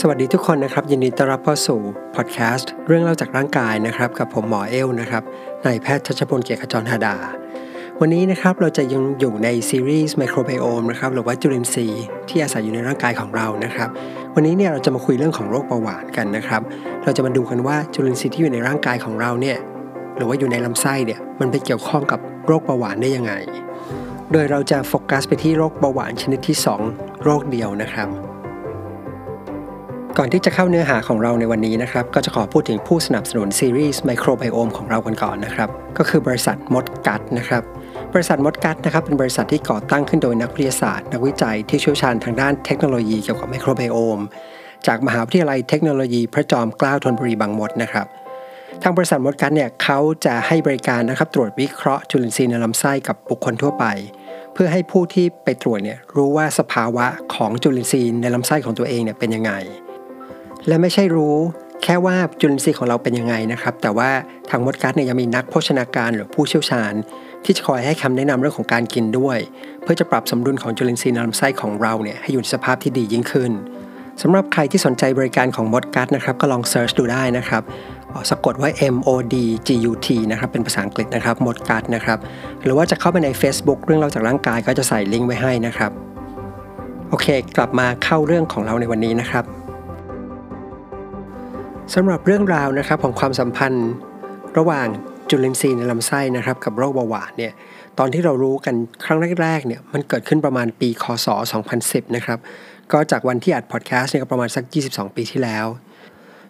สวัสดีทุกคนนะครับ ยินดีต้อนรับเข้าสู่พอดแคสต์เรื่องเล่าจากร่างกายนะครับ กับผมหมอเอลนะครับนายแพทย์ชัชพลเกียรติขจรธาดา วันนี้นะครับเราจะยังอยู่ในซีรีส์ไมโครไบโอมนะครับหรือว่าจุลินทรีย์ที่อาศัยอยู่ในร่างกายของเรานะครับ วันนี้เนี่ยเราจะมาคุยเรื่องของโรคเบาหวานกันนะครับ เราจะมาดูกันว่าจุลินทรีย์ที่อยู่ในร่างกายของเราเนี่ยหรือว่าอยู่ในลำไส้เนี่ยมันไปเกี่ยวข้องกับโรคเบาหวานได้ยังไง โดยเราจะโฟกัสไปที่โรคเบาหวานชนิดที่ 2 โรคเดียวนะครับ ก่อนที่จะเข้าเนื้อหาของเราในวันนี้นะครับ ก็จะขอพูดถึงผู้สนับสนุนซีรีส์ไมโครไบโอมของเรากันก่อนนะครับ ก็คือบริษัทมดกัดนะครับบริษัทมดกัดนะครับเป็นบริษัทที่ก่อตั้งขึ้นโดยนักวิทยาศาสตร์นักวิจัยที่เชี่ยวชาญทางด้านเทคโนโลยีเกี่ยวกับไมโครไบโอม จากมหาวิทยาลัยเทคโนโลยีพระจอมเกล้าธนบุรีบางมดนะครับทางบริษัทมดกัดเนี่ยเขาจะให้บริการนะครับตรวจวิเคราะห์จุลินทรีย์ในลำไส้กับบุคคลทั่วไป เพื่อให้ผู้ที่ไปตรวจเนี่ยรู้ว่าสภาวะของจุลินทรีย์ในลำไส้ของตัวเองเนี่ยเป็นยังไง และไม่ใช่รู้แค่ว่าจุลินทรีย์ของเราเป็นยังไงนะครับ แต่ว่าทางมดกัดเนี่ยยังมีนักโภชนาการหรือผู้เชี่ยวชาญ ที่จะคอยให้คำแนะนำเรื่องของการกินด้วย เพื่อจะปรับสมดุลของจุลินทรีย์ในลำไส้ของเราเนี่ยให้อยู่ในสภาพที่ดียิ่งขึ้นสำหรับใครที่สนใจบริการของมดกัดนะครับก็ลองเซิร์ชดูได้นะครับสะกดว่า M O D G U T นะครับเป็นภาษาอังกฤษนะครับมดกัดนะครับหรือว่าจะเข้าไปใน Facebook เรื่องเราจากร่างกายก็จะใส่ลิงก์ไว้ให้นะครับ โอเค กลับมาเข้าเรื่องของเราในวันนี้นะครับ สำหรับเรื่องราวนะครับของความสัมพันธ์ ระหว่างจุลินทรีย์ในลำไส้นะครับกับโรคเบาหวานเนี่ยตอนที่เรารู้กันครั้งแรกๆเนี่ยมันเกิดขึ้นประมาณปีคศ 2010 นะครับก็จากวันที่อัดพอดแคสต์เนี่ยก็ประมาณสัก 22 ปีที่แล้ว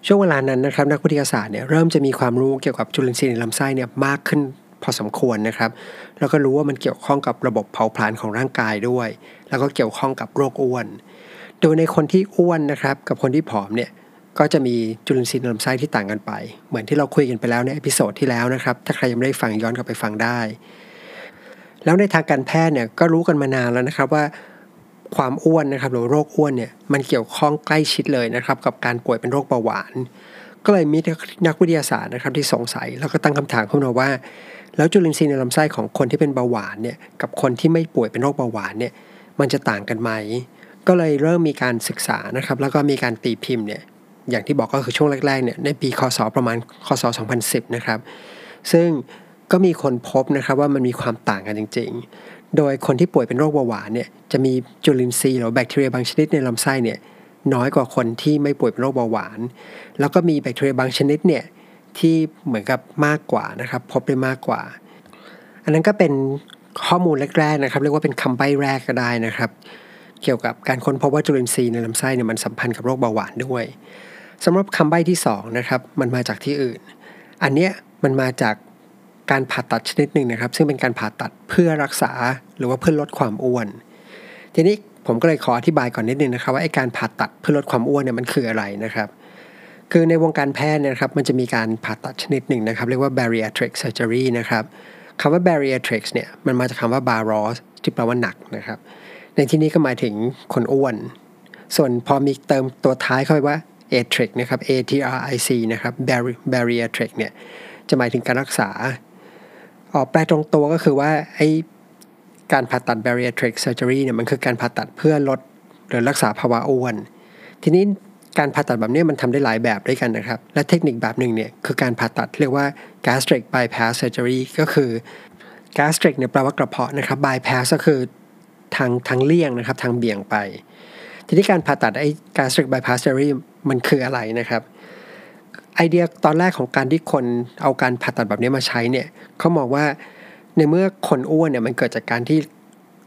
ช่วงเวลานั้นนะครับนักวิทยาศาสตร์เนี่ยเริ่มจะมีความรู้เกี่ยวกับจุลินทรีย์ในลำไส้เนี่ยมากขึ้นพอสมควรนะครับ แล้วก็รู้ว่ามันเกี่ยวข้องกับระบบเผาผลาญของร่างกายด้วย แล้วก็เกี่ยวข้องกับโรคอ้วน โดยในคนที่อ้วนนะครับกับคนที่ผอมเนี่ย ก็จะมีจุลินทรีย์ในลำไส้ที่ต่างกันไป เหมือนที่เราคุยกันไปแล้วใน episode ที่แล้วนะครับ ถ้าใครยังไม่ได้ฟังย้อนกลับไปฟังได้ แล้วในทางการแพทย์เนี่ยก็รู้กันมานานแล้วนะครับว่าความอ้วนนะครับหรือโรคอ้วนเนี่ยมันเกี่ยวข้องใกล้ชิดเลยนะครับ กับการป่วยเป็นโรคเบาหวาน ก็เลยมีนักวิทยาศาสตร์นะครับที่สงสัยแล้วก็ตั้งคำถามขึ้นมาว่า แล้วจุลินทรีย์ในลำไส้ของคนที่เป็นเบาหวานเนี่ยกับคนที่ไม่ป่วยเป็นโรคเบาหวานเนี่ยมันจะต่างกันไหม ก็เลยเริ่มมีการศึกษานะครับ แล้วก็มีการตีพิมพ์เนี่ย อย่างที่บอกก็คือช่วงแรกๆเนี่ยในปีคศประมาณคศ 2010 นะครับ ซึ่งก็มีคนพบนะครับว่ามันมีความต่างกันจริง ๆ โดยคนที่ป่วยเป็นโรคเบาหวานเนี่ยจะมีจุลินทรีย์หรือแบคทีเรียบางชนิดในลำไส้เนี่ยน้อยกว่าคนที่ไม่ป่วยเป็นโรคเบาหวาน แล้วก็มีแบคทีเรียบางชนิดเนี่ยที่เหมือนกับมากกว่านะครับ พบได้มากกว่า อันนั้นก็เป็นข้อมูลแรกๆนะครับ เรียกว่าเป็นคำใบ้แรกก็ได้นะครับ เกี่ยวกับการค้นพบว่าจุลินทรีย์ในลำไส้เนี่ยมันสัมพันธ์กับโรคเบาหวานด้วย สำหรับคำใบ้ที่2นะครับมันมาจากที่อื่น อันเนี้ยมันมาจากการผ่าตัดชนิดหนึ่งนะครับ ซึ่งเป็นการผ่าตัดเพื่อรักษาหรือว่าเพื่อลดความอ้วน ทีนี้ผมก็เลยขออธิบายก่อนนิดนึงนะครับ ว่าไอ้การผ่าตัดเพื่อลดความอ้วนเนี่ยมันคืออะไรนะครับ คือในวงการแพทย์นะครับ มันจะมีการผ่าตัดชนิดหนึ่งนะครับ เรียกว่า bariatric surgery นะครับคำว่า bariatric เนี่ยมันมาจากคำว่า baros ที่แปลว่าหนักนะครับ ในที่นี้ก็หมายถึงคนอ้วน ส่วนพอมีเติมตัวท้ายเข้าไปว่า atric นะครับ a t r i c นะครับ bariatric เนี่ยจะหมายถึงการรักษาออกแปลตรงตัวก็คือว่าไอการผ่าตัด bariatric surgery เนี่ยมันคือการผ่าตัดเพื่อลดหรือรักษาภาวะอ้วน ทีนี้การผ่าตัดแบบนี้มันทำได้หลายแบบด้วยกันนะครับ และเทคนิคแบบหนึ่งเนี่ยคือการผ่าตัดเรียกว่า gastric bypass surgery ก็คือ gastric เนี่ยแปลว่ากระเพาะนะครับ bypass ก็คือทางทางเลี่ยงนะครับทางเบี่ยงไป ทีนี้การผ่าตัดไอ้ gastric bypass surgery มันคืออะไรนะครับ ไอเดียตอนแรกของการที่คนเอาการผ่าตัดแบบนี้มาใช้เนี่ยเขามองว่าในเมื่อคนอ้วนเนี่ยมันเกิดจากการที่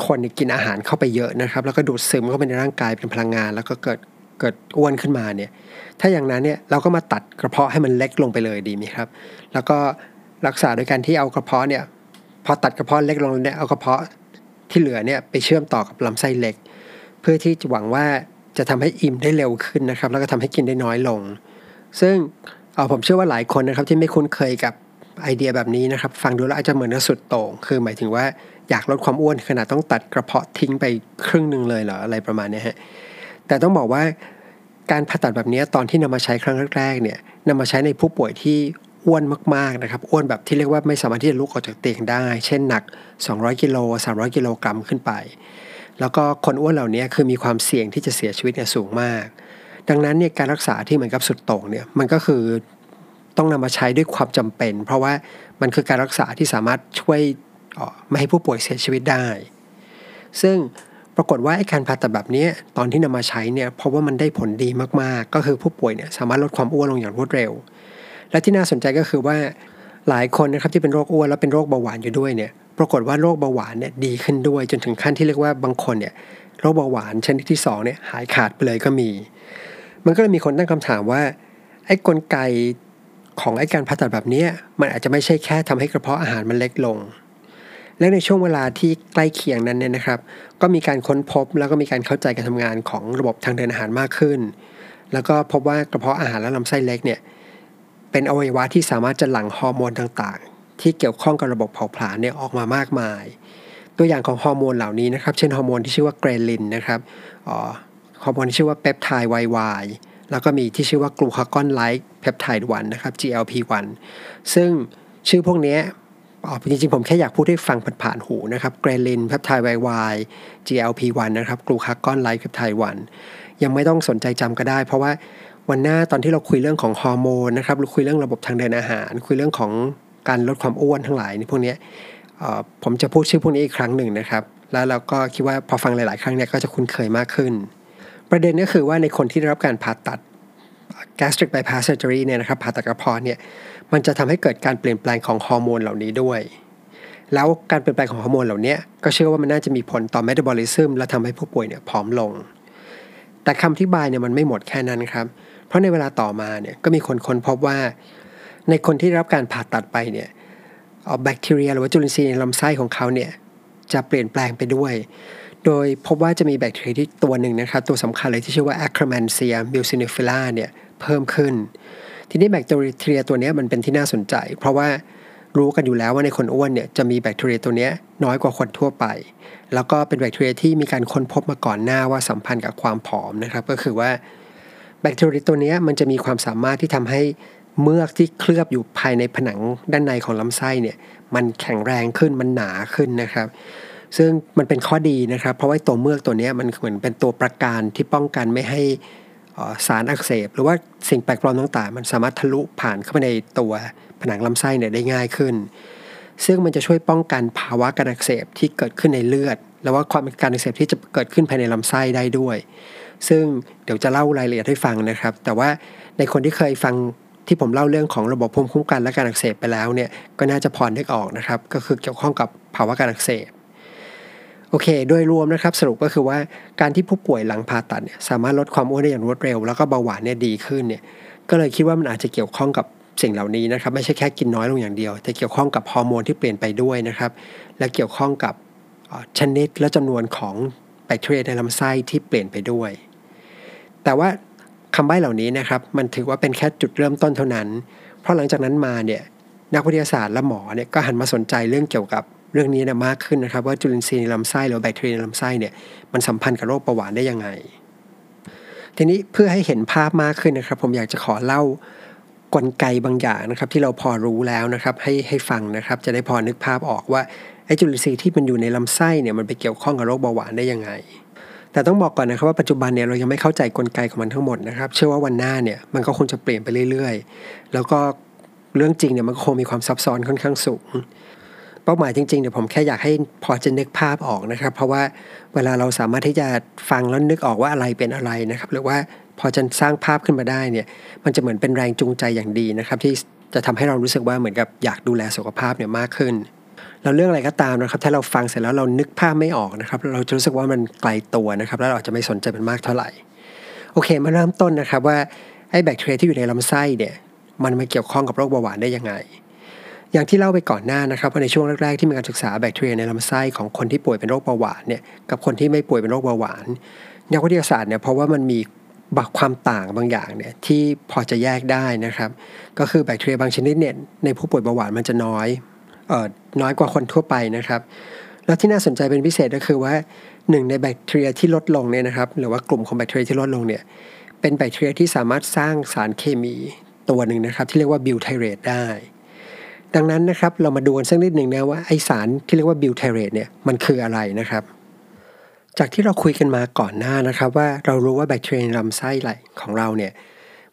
คนกินอาหารเข้าไปเยอะนะครับ แล้วก็ดูดซึมเข้าไปในร่างกายเป็นพลังงาน แล้วก็เกิดเกิดอ้วนขึ้นมาเนี่ยถ้าอย่างนั้นเนี่ยเราก็มาตัดกระเพาะให้มันเล็กลงไปเลยดีไหมครับ แล้วก็รักษาโดยการที่เอากระเพาะเนี่ยพอตัดกระเพาะเล็กลงเนี่ยเอากระเพาะที่เหลือเนี่ยไปเชื่อมต่อกับลำไส้เล็ก เพื่อที่จะหวังว่าจะทำให้อิ่มได้เร็วขึ้นนะครับ แล้วก็ทำให้กินได้น้อยลง ซึ่งเอาผมเชื่อว่าหลายคนนะครับที่ไม่คุ้นเคยกับไอเดียแบบนี้นะครับ ฟังดูแล้วอาจจะเหมือนสุดโต่งคือหมายถึงว่าอยากลดความอ้วนขนาดต้องตัดกระเพาะทิ้งไปครึ่งหนึ่งเลยเหรออะไรประมาณนี้ฮะแต่ต้องบอกว่าการผ่าตัดแบบนี้ตอนที่นำมาใช้ครั้งแรกๆเนี่ยนำมาใช้ในผู้ป่วยที่อ้วนมากๆนะครับอ้วนแบบที่เรียกว่าไม่สามารถที่จะลุกออกจากเตียงได้ เช่นหนัก 200 กิโล 300 กิโลกรัมขึ้นไป แล้วก็คนอ้วนเหล่านี้คือมีความเสี่ยงที่จะเสียชีวิตเนี่ยสูงมาก ดังนั้นเนี่ยการรักษาที่เหมือนกับสุดโต่งเนี่ยมันก็คือต้องนำมาใช้ด้วยความจำเป็น เพราะว่ามันคือการรักษาที่สามารถช่วยไม่ให้ผู้ป่วยเสียชีวิตได้ ซึ่งปรากฏว่าไอ้การผ่าตัดแบบนี้ตอนที่นำมาใช้เนี่ยเพราะว่ามันได้ผลดีมากๆ ก็คือผู้ป่วยเนี่ยสามารถลดความอ้วนลงอย่างรวดเร็ว และที่น่าสนใจก็คือว่าหลายคนนะครับที่เป็นโรคอ้วนแล้วเป็นโรคเบาหวานอยู่ด้วยเนี่ย ปรากฏว่าโรคเบาหวานเนี่ยดีขึ้นด้วยจนถึงขั้นที่เรียกว่าบางคนเนี่ยโรคเบาหวานชนิดที่2เนี่ยหายขาดไปเลยก็มี มันก็เลยมีคนตั้งคำถามว่าไอ้กลไกของไอ้การผ่าตัดแบบนี้มันอาจจะไม่ใช่แค่ทำให้กระเพาะอาหารมันเล็กลง และในช่วงเวลาที่ใกล้เคียงนั้นเนี่ยนะครับ ก็มีการค้นพบแล้วก็มีการเข้าใจการทำงานของระบบทางเดินอาหารมากขึ้น แล้วก็พบว่ากระเพาะอาหารและลำไส้เล็กเนี่ยเป็นอวัยวะที่สามารถจะหลั่งฮอร์โมนต่าง ที่เกี่ยวข้องกับระบบเผาผลาญเนี่ยออกมามากมาย ตัวอย่างของฮอร์โมนเหล่านี้นะครับ เช่นฮอร์โมนที่ชื่อว่า ghrelin นะครับฮอร์โมนที่ชื่อว่า peptide YY แล้วก็มีที่ชื่อว่า glucagon-like peptide one นะครับ GLP-1 ซึ่งชื่อพวกนี้อ๋อจริงๆ ผมแค่อยากพูดให้ฟังผ่านๆหูนะครับ ghrelin peptide YY GLP-1 นะครับกลูคากอนไลท์เพปไทด์วันยังไม่ต้องสนใจจำก็ได้ เพราะว่าวันหน้าตอนที่เราคุยเรื่องของฮอร์โมนนะครับเราคุยเรื่องระบบทางเดินอาหาร คุยเรื่องของ การลดความอ้วนทั้งหลายในพวกนี้ผมจะพูดชื่อพวกนี้อีกครั้งหนึ่งนะครับ แล้วเราก็คิดว่าพอฟังหลาย ๆ ครั้งเนี่ยก็จะคุ้นเคยมากขึ้น ประเด็นก็คือว่าในคนที่ได้รับการผ่าตัด gastric bypass surgery เนี่ยนะครับผ่าตัดกระเพาะเนี่ยมันจะทำให้เกิดการเปลี่ยนแปลงของฮอร์โมนเหล่านี้ด้วย แล้วการเปลี่ยนแปลงของฮอร์โมนเหล่านี้ก็เชื่อว่ามันน่าจะมีผลต่อ metabolism และทำให้ผู้ป่วยเนี่ยผอมลง แต่คำอธิบายเนี่ยมันไม่หมดแค่นั้นครับ เพราะในเวลาต่อมาเนี่ยก็มีคนค้นพบว่า ในคนที่รับการผ่าตัดไปเนี่ยแบคทีเรียหรือว่าจุลินทรีย์ในลำไส้ของเขาเนี่ยจะเปลี่ยนแปลงไปด้วย โดยพบว่าจะมีแบคทีเรียที่ตัวหนึ่งนะครับตัวสำคัญเลยที่ชื่อว่า Akkermansia muciniphila เนี่ยเพิ่มขึ้น ทีนี้แบคทีเรียตัวนี้มันเป็นที่น่าสนใจ เพราะว่ารู้กันอยู่แล้วว่าในคนอ้วนเนี่ยจะมีแบคทีเรียตัวนี้น้อยกว่าคนทั่วไป แล้วก็เป็นแบคทีเรียที่มีการค้นพบมาก่อนหน้าว่าสัมพันธ์กับความผอมนะครับ ก็คือว่าแบคทีเรียตัวนี้มันจะมีความสามารถที่ทำให้ เมือกที่เคลือบอยู่ภายในผนังด้านในของลำไส้เนี่ยมันแข็งแรงขึ้นมันหนาขึ้นนะครับ ซึ่งมันเป็นข้อดีนะครับ เพราะว่าตัวเมือกตัวนี้มันเหมือนเป็นตัวประการที่ป้องกันไม่ให้สารอักเสบ หรือว่าสิ่งแปลกปลอมต่างๆ มันสามารถทะลุผ่านเข้าไปในตัวผนังลำไส้เนี่ยได้ง่ายขึ้น ซึ่งมันจะช่วยป้องกันภาวะการอักเสบที่เกิดขึ้นในเลือด แล้วว่าความการอักเสบที่จะเกิดขึ้นภายในลำไส้ได้ด้วย ซึ่งเดี๋ยวจะเล่ารายละเอียดให้ฟังนะครับ แต่ว่าในคนที่เคยฟัง ที่ผมเล่าเรื่องของระบบภูมิคุ้มกันและการอักเสบไปแล้วเนี่ยก็น่าจะพอนึกออกนะครับ ก็คือเกี่ยวข้องกับภาวะการอักเสบโอเค โดยรวมนะครับสรุปก็คือว่าการที่ผู้ป่วยหลังผ่าตัดเนี่ยสามารถลดความอ้วนได้อย่างรวดเร็ว แล้วก็เบาหวานเนี่ยดีขึ้นเนี่ยก็เลยคิดว่ามันอาจจะเกี่ยวข้องกับสิ่งเหล่านี้นะครับ ไม่ใช่แค่กินน้อยลงอย่างเดียว แต่เกี่ยวข้องกับฮอร์โมนที่เปลี่ยนไปด้วยนะครับ และเกี่ยวข้องกับชนิดและจำนวนของแบคทีเรียในลำไส้ที่เปลี่ยนไปด้วย แต่ว่าำใบ้เหล่านี้นะครับ มันถือว่าเป็นแค่จุดเริ่มต้นเท่านั้น เพราะหลังจากนั้นมาเนี่ยนักวิทยาศาสตร์และหมอเนี่ยก็หันมาสนใจเรื่องเกี่ยวกับเรื่องนี้นะมากขึ้นนะครับ ว่าจุลินทรีย์ในลำไส้หรือแบคทีเรียในลำไส้เนี่ยมันสัมพันธ์กับโรคเบาหวานได้ยังไง ทีนี้เพื่อให้เห็นภาพมากขึ้นนะครับ ผมอยากจะขอเล่ากลไกบางอย่างนะครับ ที่เราพอรู้แล้วนะครับ ให้ให้ฟังนะครับ จะได้พอนึกภาพออกว่าไอ้จุลินทรีย์ที่มันอยู่ในลำไส้เนี่ยมันไปเกี่ยวข้องกับโรคเบาหวานได้ยังไง แต่ต้องบอกก่อนนะครับว่าปัจจุบันเนี่ยเรายังไม่เข้าใจกลไกของมันทั้งหมดนะครับ เชื่อว่าวันหน้าเนี่ยมันก็คงจะเปลี่ยนไปเรื่อยๆ แล้วก็เรื่องจริงเนี่ยมันคงมีความซับซ้อนค่อนข้างสูง เป้าหมายจริงๆเนี่ยผมแค่อยากให้พอจะนึกภาพออกนะครับ เพราะว่าเวลาเราสามารถที่จะฟังแล้วนึกออกว่าอะไรเป็นอะไรนะครับ หรือว่าพอจะสร้างภาพขึ้นมาได้เนี่ยมันจะเหมือนเป็นแรงจูงใจอย่างดีนะครับ ที่จะทำให้เรารู้สึกว่าเหมือนกับอยากดูแลสุขภาพเนี่ยมากขึ้น เราเรื่องอะไรก็ตามนะครับ ถ้าเราฟังเสร็จแล้วเรานึกภาพไม่ออกนะครับ เราจะรู้สึกว่ามันไกลตัวนะครับ แล้วเราจะไม่สนใจมันมากเท่าไหร่ โอเค มาเริ่มต้นนะครับว่าไอ้แบคทีเรียที่อยู่ในลำไส้เนี่ย มันมาเกี่ยวข้องกับโรคเบาหวานได้ยังไง อย่างที่เล่าไปก่อนหน้านะครับว่าในช่วงแรกๆที่มีการศึกษาแบคทีเรียในลำไส้ของคนที่ป่วยเป็นโรคเบาหวานเนี่ยกับคนที่ไม่ป่วยเป็นโรคเบาหวานนักวิทยาศาสตร์เนี่ยเพราะว่ามันมีบักความต่างบางอย่างเนี่ยที่พอจะแยกได้นะครับ ก็คือแบคทีเรียบางชนิดเนี่ยในผู้ป่วยเบาหวานมันจะน้อย น้อยกว่าคนทั่วไปนะครับ แล้วที่น่าสนใจเป็นพิเศษก็คือว่าหนึ่งในแบคทีเรียที่ลดลงเนี่ยนะครับ หรือว่ากลุ่มของแบคทีเรียที่ลดลงเนี่ยเป็นแบคทีเรียที่สามารถสร้างสารเคมีตัวหนึ่งนะครับ ที่เรียกว่าบิวไทเรตได้ ดังนั้นนะครับเรามาดูกันสักนิดหนึ่งนะว่าไอสารที่เรียกว่าบิวไทเรตเนี่ยมันคืออะไรนะครับจากที่เราคุยกันมาก่อนหน้านะครับว่าเรารู้ว่าแบคทีเรียในลำไส้ไหลของเราเนี่ย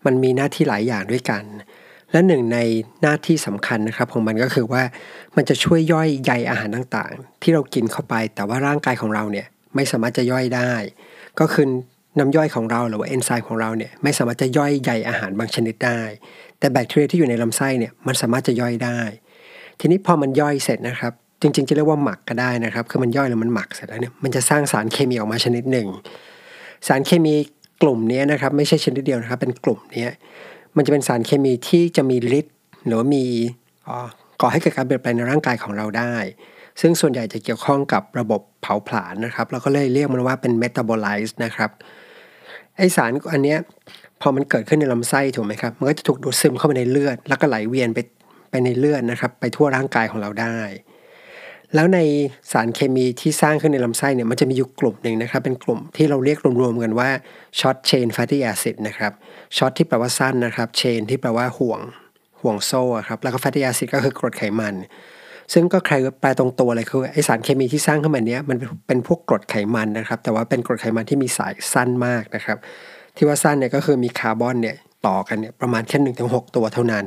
มันมีหน้าที่หลายอย่างด้วยกัน และหนึ่งในหน้าที่สำคัญนะครับของมันก็คือว่ามันจะช่วยย่อยใยอาหารต่างๆ ที่เรากินเข้าไป แต่ว่าร่างกายของเราเนี่ยไม่สามารถจะย่อยได้ ก็คือน้ำย่อยของเราหรือว่าเอนไซม์ของเราเนี่ยไม่สามารถจะย่อยใยอาหารบางชนิดได้ แต่แบคทีเรียที่อยู่ในลำไส้เนี่ยมันสามารถจะย่อยได้ ทีนี้พอมันย่อยเสร็จนะครับ จริง ๆ จะเรียกว่าหมักก็ได้นะครับ คือมันย่อยแล้วมันหมักเสร็จแล้วเนี่ยมันจะสร้างสารเคมีออกมาชนิดหนึ่ง สารเคมีกลุ่มนี้นะครับไม่ใช่ชนิดเดียวนะครับ เป็นกลุ่มนี้ มันจะเป็นสารเคมีที่จะมีฤทธิ์หรือว่ามีก่อให้เกิดการเปลี่ยนแปลงในร่างกายของเราได้ ซึ่งส่วนใหญ่จะเกี่ยวข้องกับระบบเผาผลาญนะครับ เราก็เลยเรียกมันว่าเป็นเมตาบอลไลซ์นะครับ ไอสารอันเนี้ยพอมันเกิดขึ้นในลำไส้ถูกไหมครับ มันก็จะถูกดูดซึมเข้าไปในเลือด แล้วก็ไหลเวียนไปไปในเลือดนะครับ ไปทั่วร่างกายของเราได้ แล้วในสารเคมีที่สร้างขึ้นในลำไส้เนี่ยมันจะมีอยู่กลุ่มหนึ่งนะครับ เป็นกลุ่มที่เราเรียกรวมๆกันว่าช็อตเชนฟ a ตี้แอซิดนะครับช็อตที่แปลว่าสั้นนะครับเชนที่แปลว่าห่วงห่วงโซ่ครับแล้วก็แฟตตี้แอซิดก็คือกรดไขมัน ซึ่งก็ใครแปลตรงตัวเลยคือไอ้สารเคมีที่สร้างขึ้นมาเนี้ยมันเป็นพวกกรดไขมันนะครับ แต่ว่าเป็นกรดไขมันที่มีสายสั้นมากนะครับ ที่ว่าสั้นเนี่ยก็คือมีคาร์บอนเนี่ยต่อกันเนี่ยประมาณแค่หนึ่งถึงหกตัวเท่านั้น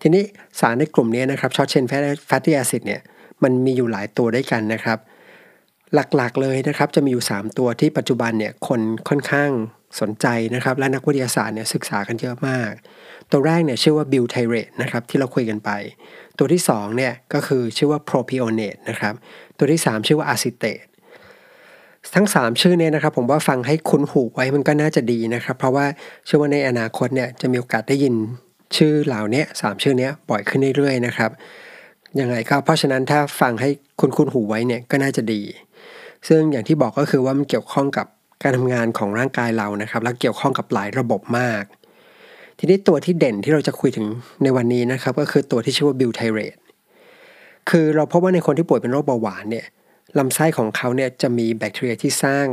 ทีนี้สารในกลุ่มนี้นะครับ short chain fatty acid เนี่ย มันมีอยู่หลายตัวด้วยกันนะครับ หลักๆเลยนะครับจะมีอยู่ 3 ตัวที่ปัจจุบันเนี่ยคนค่อนข้างสนใจนะครับ และนักวิทยาศาสตร์เนี่ยศึกษากันเยอะมาก ตัวแรกเนี่ยชื่อว่าบิวไทเรตนะครับที่เราคุยกันไป ตัวที่2เนี่ยก็คือชื่อว่าโปรพิโอเนตนะครับตัวที่ 3 ชื่อว่าอะซิเตตทั้ง 3 ชื่อเนี่ยนะครับผมว่าฟังให้คุ้นหูไว้มันก็น่าจะดีนะครับ เพราะว่าเชื่อว่าในอนาคตเนี่ยจะมีโอกาสได้ยินชื่อเหล่านี้สามชื่อนี้บ่อยขึ้นเรื่อยๆนะครับ ยังไงก็เพราะฉะนั้นถ้าฟังให้คุ้นคุ้นหูไว้เนี่ยก็น่าจะดี ซึ่งอย่างที่บอกก็คือว่ามันเกี่ยวข้องกับการทำงานของร่างกายเรานะครับ และเกี่ยวข้องกับหลายระบบมาก ทีนี้ตัวที่เด่นที่เราจะคุยถึงในวันนี้นะครับ ก็คือตัวที่ชื่อว่า butyrate คือเราพบว่าในคนที่ป่วยเป็นโรคเบาหวานเนี่ยลำไส้ของเขาเนี่ยจะมีแบคทีเรียที่สร้าง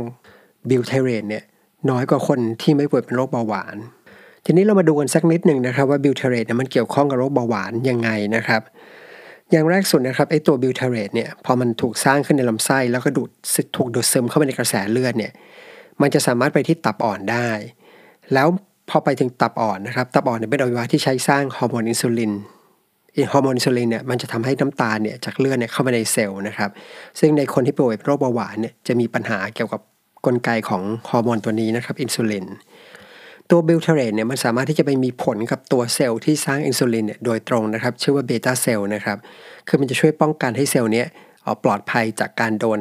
butyrate เนี่ยน้อยกว่าคนที่ไม่ป่วยเป็นโรคเบาหวาน ทีนี้เรามาดูกันสักนิดหนึ่งนะครับว่า butyrate เนี่ยมันเกี่ยวข้องกับโรคเบาหวานยังไงนะครับ อย่างแรกสุดนะครับไอ้ตัว butyrate เนี่ยพอมันถูกสร้างขึ้นในลำไส้ แล้วก็ดูดถูกดูดซึมเข้าไปในกระแสเลือดเนี่ยมันจะสามารถไปที่ตับอ่อนได้ แล้วพอไปถึงตับอ่อนนะครับตับอ่อนเนี่ยเป็นอวัยวะที่ใช้สร้างฮอร์โมนอินซูลินฮอร์โมนอินซูลินเนี่ยมันจะทำให้น้ำตาลเนี่ยจากเลือดเนี่ยเข้าไปในเซลล์นะครับซึ่งในคนที่ป่วยเป็นโรคเบาหวานเนี่ยจะมีปัญหาเกี่ยวกับกลไกของฮอร์โมนตัวนี้นะครับอินซูลิน ตัว butyrate เนี่ยมันสามารถที่จะไปมีผลกับตัวเซลล์ที่สร้างอินซูลินเนี่ยโดยตรงนะครับ ชื่อว่า beta cell นะครับ คือมันจะช่วยป้องกันให้เซลล์เนี้ยปลอดภัยจากการโดน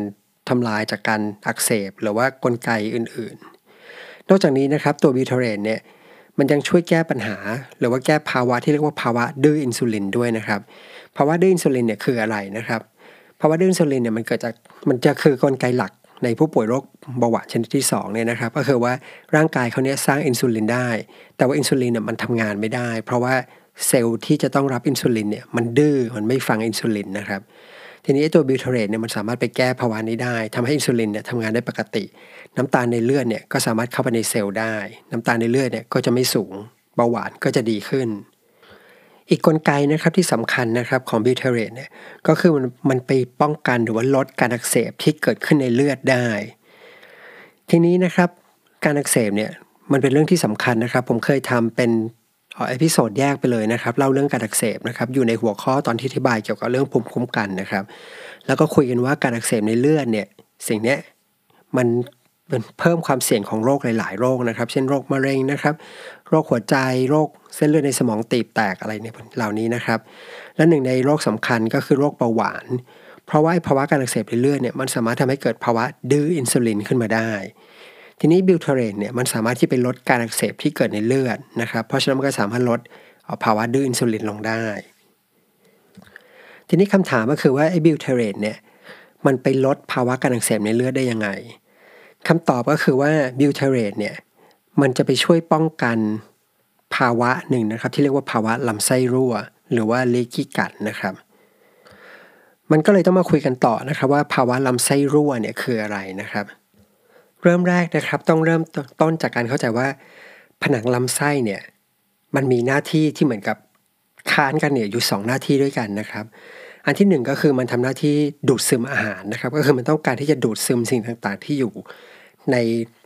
ทำลายจากการอักเสบ หรือว่ากลไกอื่นๆ นอกจากนี้นะครับตัว butyrate เนี่ยมันยังช่วยแก้ปัญหา หรือว่าแก้ภาวะที่เรียกว่าภาวะดื้ออินซูลินด้วยนะครับภาวะดื้ออินซูลินเนี่ยคืออะไรนะครับภาวะดื้ออินซูลินเนี่ยมันเกิดจากมันจะคือกลไกหลัก ในผู้ป่วยโรคเบาหวานชนิดที่2เนี่ยนะครับก็คือว่าร่างกายเขาเนี่ยสร้างอินซูลินได้ แต่ว่าอินซูลินเนี่ยมันทำงานไม่ได้ เพราะว่าเซลล์ที่จะต้องรับอินซูลินเนี่ยมันดื้อมันไม่ฟังอินซูลินนะครับทีนี้ตัว butyrate เนี่ยมันสามารถไปแก้ภาวะนี้ได้ทำให้อินซูลินเนี่ยทำงานได้ปกติ น้ำตาลในเลือดเนี่ยก็สามารถเข้าไปในเซลล์ได้ น้ำตาลในเลือดเนี่ยก็จะไม่สูงเบาหวานก็จะดีขึ้น อีกกลไกนะครับที่สำคัญนะครับของ butyrate เนี่ยก็คือมันมันไปป้องกันหรือว่าลดการอักเสบที่เกิดขึ้นในเลือดได้ ทีนี้นะครับการอักเสบเนี่ยมันเป็นเรื่องที่สำคัญนะครับ ผมเคยทำเป็น episode แยกไปเลยนะครับเล่าเรื่องการอักเสบนะครับอยู่ในหัวข้อตอนที่อธิบายเกี่ยวกับเรื่องภูมิคุ้มกันนะครับ แล้วก็คุยกันว่าการอักเสบในเลือดเนี่ยสิ่งนี้มันเป็นเพิ่มความเสี่ยงของโรคหลาย ๆ โรคนะครับ เช่นโรคมะเร็งนะครับ โรคหัวใจ โรค เส้นเลือดในสมองตีบแตกอะไรเนี่ยเหล่านี้นะครับ และหนึ่งในโรคสำคัญก็คือโรคเบาหวาน เพราะว่าภาวะการอักเสบในเลือดเนี่ยมันสามารถทำให้เกิดภาวะดื้ออินซูลินขึ้นมาได้ ทีนี้ butyrate เนี่ยมันสามารถที่ไปลดการอักเสบที่เกิดในเลือดนะครับ เพราะฉะนั้นมันก็สามารถลดภาวะดื้ออินซูลินลงได้ ทีนี้คำถามก็คือว่าไอ้ butyrate เนี่ยมันไปลดภาวะการอักเสบในเลือดได้ยังไงคำตอบก็คือว่าบิวเทเรนเนี่ยมันจะไปช่วยป้องกัน ภาวะหนึ่งนะครับ ที่เรียกว่าภาวะลำไส้รั่ว หรือว่าเลกิกัดนะครับ มันก็เลยต้องมาคุยกันต่อนะครับ ว่าภาวะลำไส้รั่วเนี่ยคืออะไรนะครับ เริ่มแรกนะครับต้องเริ่มต้นจากการเข้าใจว่า ผนังลำไส้เนี่ยมันมีหน้าที่ที่เหมือนกับค้านกันเนี่ยอยู่ 2 หน้าที่ด้วยกันนะครับ อันที่หนึ่งก็คือมันทำหน้าที่ดูดซึมอาหารนะครับ ก็คือมันต้องการที่จะดูดซึมสิ่งต่างๆ ที่อยู่ใน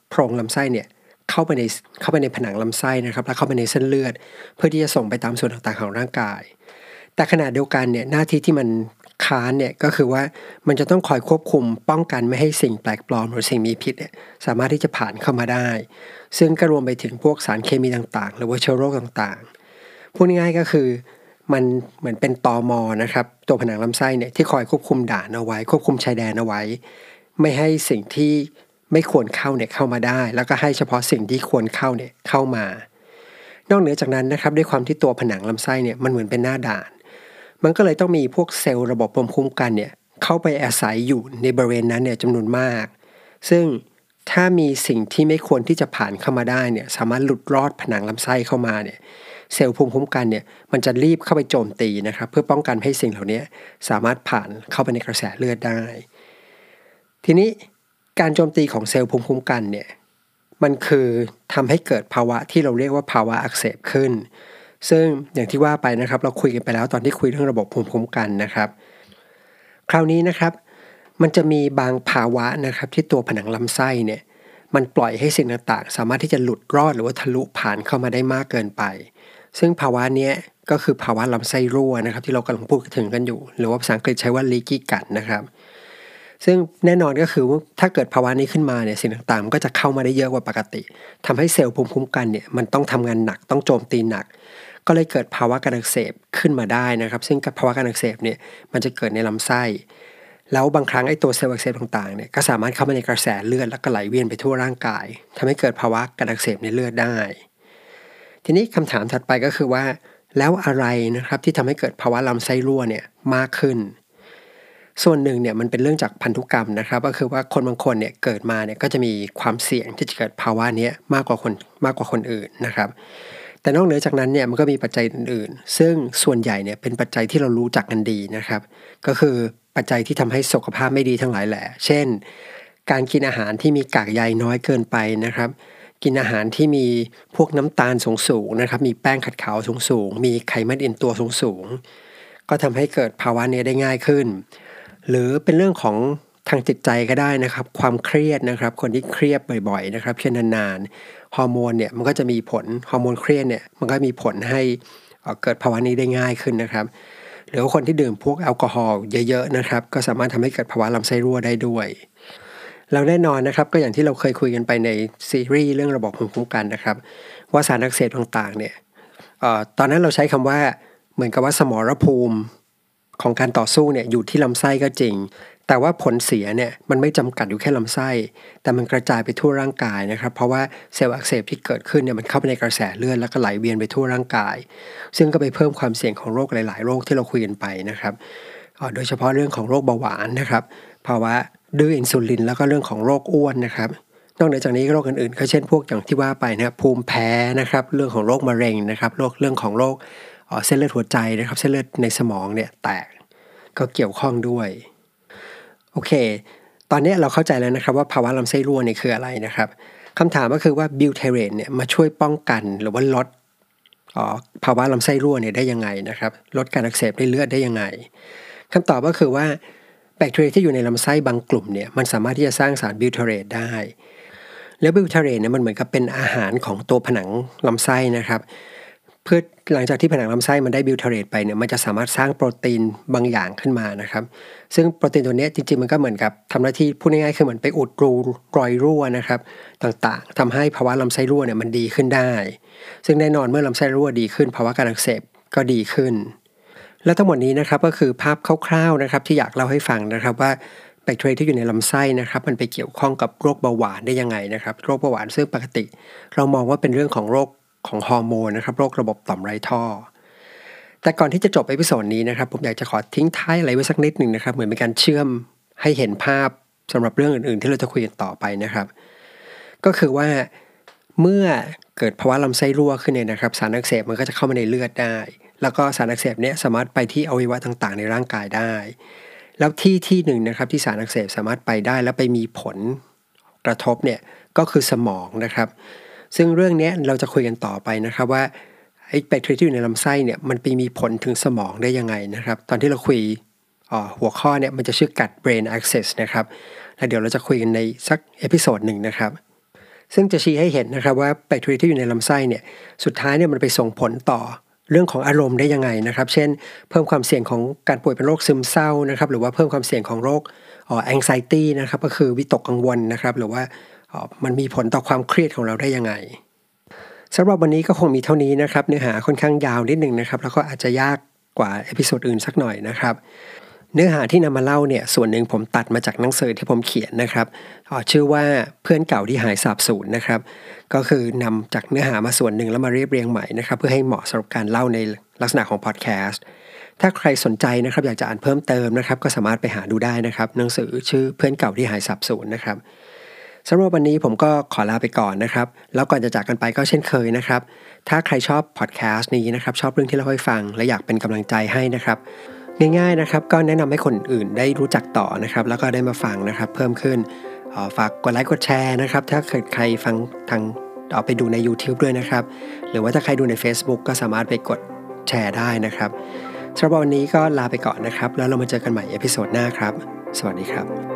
โพรงลำไส้เนี่ย เข้าไปในเข้าไปในผนังลำไส้นะครับแล้วเข้าไปในเส้นเลือด เพื่อที่จะส่งไปตามส่วนต่างๆของร่างกาย แต่ขณะเดียวกันเนี่ยหน้าที่ที่มันค้านเนี่ยก็คือว่ามันจะต้องคอยควบคุมป้องกันไม่ให้สิ่งแปลกปลอมหรือสิ่งมีพิษเนี่ยสามารถที่จะผ่านเข้ามาได้ ซึ่งก็รวมไปถึงพวกสารเคมีต่างๆ หรือว่าเชื้อโรคต่างๆพูดง่ายๆก็คือมันเหมือนเป็นตอมอนะครับตัวผนังลำไส้เนี่ยที่คอยควบคุมด่านเอาไว้ ควบคุมชายแดนเอาไว้ ไม่ให้สิ่งที่ ไม่ควรเข้าเนี่ยเข้ามาได้ แล้วก็ให้เฉพาะสิ่งที่ควรเข้าเนี่ยเข้ามา นอกเหนือจากนั้นนะครับด้วยความที่ตัวผนังลำไส้เนี่ยมันเหมือนเป็นหน้าด่าน มันก็เลยต้องมีพวกเซลล์ระบบภูมิคุ้มกันเนี่ยเข้าไปอาศัยอยู่ในบริเวณนั้นเนี่ยจำนวนมาก ซึ่งถ้ามีสิ่งที่ไม่ควรที่จะผ่านเข้ามาได้เนี่ยสามารถหลุดรอดผนังลำไส้เข้ามาเนี่ยเซลล์ภูมิคุ้มกันเนี่ยมันจะรีบเข้าไปโจมตีนะครับ เพื่อป้องกันให้สิ่งเหล่านี้สามารถผ่านเข้าไปในกระแสเลือดได้ ทีนี้ การโจมตีของเซลล์ภูมิคุ้มกันเนี่ยมันคือทำให้เกิดภาวะที่เราเรียกว่าภาวะอักเสบขึ้น ซึ่งอย่างที่ว่าไปนะครับ เราคุยกันไปแล้วตอนที่คุยเรื่องระบบภูมิคุ้มกันนะครับ คราวนี้นะครับ มันจะมีบางภาวะนะครับที่ตัวผนังลำไส้เนี่ยมันปล่อยให้สิ่งต่างๆ สามารถที่จะหลุดรอดหรือว่าทะลุผ่านเข้ามาได้มากเกินไป ซึ่งภาวะนี้ก็คือภาวะลำไส้รั่วนะครับ ที่เรากำลังพูดถึงกันอยู่ หรือว่าภาษาอังกฤษใช้ว่า leaky gut นะครับ ซึ่งแน่นอนก็คือว่าถ้าเกิดภาวะนี้ขึ้นมาเนี่ยสิ่งต่างๆก็จะเข้ามาได้เยอะกว่าปกติทำให้เซลล์ภูมิคุ้มกันเนี่ยมันต้องทำงานหนักต้องโจมตีหนัก ก็เลยเกิดภาวะการอักเสบขึ้นมาได้นะครับ ซึ่งภาวะการอักเสบเนี่ยมันจะเกิดในลำไส้ แล้วบางครั้งไอ้ตัวเซลล์อักเสบต่างๆเนี่ยก็สามารถเข้ามาในกระแสเลือดแล้วก็ไหลเวียนไปทั่วร่างกายทำให้เกิดภาวะการอักเสบในเลือดได้ ทีนี้คำถามถัดไปก็คือว่า แล้วอะไรนะครับที่ทำให้เกิดภาวะลำไส้รั่วเนี่ยมากขึ้น ส่วนหนึ่งเนี่ยมันเป็นเรื่องจากพันธุกรรมนะครับ ก็คือว่าคนบางคนเนี่ยเกิดมาเนี่ยก็จะมีความเสี่ยงที่จะเกิดภาวะนี้มากกว่าคนมากกว่าคนอื่นนะครับ แต่นอกเหนือจากนั้นเนี่ยมันก็มีปัจจัยอื่นๆ ซึ่งส่วนใหญ่เนี่ยเป็นปัจจัยที่เรารู้จักกันดีนะครับ ก็คือปัจจัยที่ทำให้สุขภาพไม่ดีทั้งหลายแหละ เช่น การกินอาหารที่มีกากใยน้อยเกินไปนะครับ กินอาหารที่มีพวกน้ำตาลสูงสูงนะครับ มีแป้งขัดขาวสูงสูงมีไขมันอินตัวสูงสูงก็ทำให้เกิดภาวะนี้ได้ง่ายขึ้น หรือเป็นเรื่องของทางจิตใจก็ได้นะครับ ความเครียดนะครับ คนที่เครียดบ่อยๆนะครับ เช่นนานๆฮอร์โมนเนี่ยมันก็จะมีผลฮอร์โมนเครียดเนี่ยมันก็มีผลให้เกิดภาวะนี้ได้ง่ายขึ้นนะครับ หรือคนที่ดื่มพวกแอลกอฮอล์เยอะๆนะครับ ก็สามารถทำให้เกิดภาวะลำไส้รั่วได้ด้วยแล้วแน่นอนนะครับก็อย่างที่เราเคยคุยกันไปในซีรีส์เรื่องระบบภูมิคุ้มกันนะครับ ว่าสารอักเสบต่างๆเนี่ยออตอนนั้นเราใช้คำว่าเหมือนกับว่าสมรภูมิ ของการต่อสู้เนี่ยอยู่ที่ลำไส้ก็จริง แต่ว่าผลเสียเนี่ยมันไม่จำกัดอยู่แค่ลำไส้ แต่มันกระจายไปทั่วร่างกายนะครับ เพราะว่าเซลล์อักเสบที่เกิดขึ้นเนี่ยมันเข้าไปในกระแสเลือดแล้วก็ไหลเวียนไปทั่วร่างกาย ซึ่งก็ไปเพิ่มความเสี่ยงของโรคหลาย ๆ โรคที่เราคุยกันไปนะครับโดยเฉพาะเรื่องของโรคเบาหวานนะครับภาวะดื้ออินซูลินแล้วก็เรื่องของโรคอ้วนนะครับนอกจากนี้โรคอื่นๆก็เช่นพวกอย่างที่ว่าไปนะครับภูมิแพ้นะครับ เรื่องของโรคมะเร็งนะครับโรคเรื่องของโรค เส้นเลือดหัวใจนะครับ เส้นเลือดในสมองเนี่ยแตกก็เกี่ยวข้องด้วย โอเค ตอนนี้เราเข้าใจแล้วนะครับว่าภาวะลำไส้รั่วเนี่ยคืออะไรนะครับคำถามก็คือว่า butyrate เนี่ยมาช่วยป้องกันหรือว่าลดภาวะลำไส้รั่วเนี่ยได้ยังไงนะครับ ลดการอักเสบในเลือดได้ยังไงคำตอบก็คือว่าแบคทีเรียที่อยู่ในลำไส้บางกลุ่มเนี่ยมันสามารถที่จะสร้างสาร butyrate ได้ แล้ว butyrate เนี่ยมันเหมือนกับเป็นอาหารของตัวผนังลำไส้นะครับ เพื่อหลังจากที่ผนังลำไส้มันได้ butyrate ไปเนี่ยมันจะสามารถสร้างโปรตีนบางอย่างขึ้นมานะครับ ซึ่งโปรตีนตัวนี้จริงๆมันก็เหมือนกับทำหน้าที่พูดง่ายๆคือเหมือนไปอุดรูรอยรั่วนะครับต่างๆทำให้ภาวะลำไส้รั่วเนี่ยมันดีขึ้นได้ ซึ่งแน่นอนเมื่อลำไส้รั่วดีขึ้นภาวะการอักเสบก็ดีขึ้น และทั้งหมดนี้นะครับก็คือภาพคร่าวๆนะครับที่อยากเล่าให้ฟังนะครับว่าแบคทีเรียที่อยู่ในลำไส้นะครับมันไปเกี่ยวข้องกับโรคเบาหวานได้ยังไงนะครับ โรคเบาหวานซึ่งปกติ เรามองว่าเป็นเรื่องของโรค ของฮอร์โมนนะครับโรคระบบต่อมไรท่อ แต่ก่อนที่จะจบ episode นี้นะครับผมอยากจะขอทิ้งท้ายอะไรไว้สักนิดหนึ่งนะครับเหมือนเป็นการเชื่อมให้เห็นภาพสำหรับเรื่องอื่นๆ ที่เราจะคุยกันต่อไปนะครับ ก็คือว่าเมื่อเกิดภาวะลำไส้รั่วขึ้นเนี่ยนะครับ สารอักเสบมันก็จะเข้ามาในเลือดได้ แล้วก็สารอักเสบเนี้ยสามารถไปที่อวัยวะต่างๆ ในร่างกายได้ แล้วที่ที่หนึ่งนะครับที่สารอักเสบสามารถไปได้แล้วไปมีผลกระทบเนี่ยก็คือสมองนะครับ ซึ่งเรื่องนี้เราจะคุยกันต่อไปนะครับว่าไอ้แบคทีเรียที่อยู่ในลำไส้เนี่ยมันไปมีผลถึงสมองได้ยังไงนะครับ ตอนที่เราคุยหัวข้อเนี่ยมันจะชื่อ gut brain axis นะครับแล้วเดี๋ยวเราจะคุยกันในสัก episode หนึ่งนะครับ ซึ่งจะชี้ให้เห็นนะครับว่าแบคทีเรียที่อยู่ในลำไส้เนี่ยสุดท้ายเนี่ยมันไปส่งผลต่อเรื่องของอารมณ์ได้ยังไงนะครับ เช่น เพิ่มความเสี่ยงของการป่วยเป็นโรคซึมเศร้านะครับ หรือว่าเพิ่มความเสี่ยงของโรคอ๋อ anxiety นะครับ ก็คือวิตกกังวลนะครับ หรือว่า มันมีผลต่อความเครียดของเราได้ยังไงสำหรับวันนี้ก็คงมีเท่านี้นะครับเนื้อหาค่อนข้างยาวนิดหนึ่งนะครับ แล้วก็อาจจะยากกว่า episode อื่นสักหน่อยนะครับ เนื้อหาที่นำมาเล่าเนี่ยส่วนหนึ่งผมตัดมาจากหนังสือที่ผมเขียนนะครับชื่อว่าเพื่อนเก่าที่หายสาบสูญนะครับ ก็คือนำจากเนื้อหามาส่วนหนึ่งแล้วมาเรียบเรียงใหม่นะครับ เพื่อให้เหมาะสำหรับการเล่าในลักษณะของพอดแคสต์ถ้าใครสนใจนะครับอยากจะอ่านเพิ่มเติมนะครับ ก็สามารถไปหาดูได้นะครับ หนังสือชื่อเพื่อนเก่าที่หายสาบสูญนะครับ สำหรับวันนี้ผมก็ขอลาไปก่อนนะครับ แล้วก่อนจะจากกันไปก็เช่นเคยนะครับ ถ้าใครชอบพอดแคสต์นี้นะครับ ชอบเรื่องที่เล่าให้ฟัง และอยากเป็นกำลังใจให้นะครับ ง่ายๆนะครับ ก็แนะนำให้คนอื่นได้รู้จักต่อนะครับ แล้วก็ได้มาฟังนะครับ เพิ่มขึ้นฝากกดไลค์กดแชร์นะครับ ถ้าเกิดใครฟังทางเอาไปดูใน YouTube ด้วยนะครับ หรือว่าถ้าใครดูใน Facebook ก็สามารถไปกดแชร์ได้นะครับสำหรับวันนี้ก็ลาไปก่อนนะครับ แล้วเรามาเจอกันใหม่ episode หน้าครับ สวัสดีครับ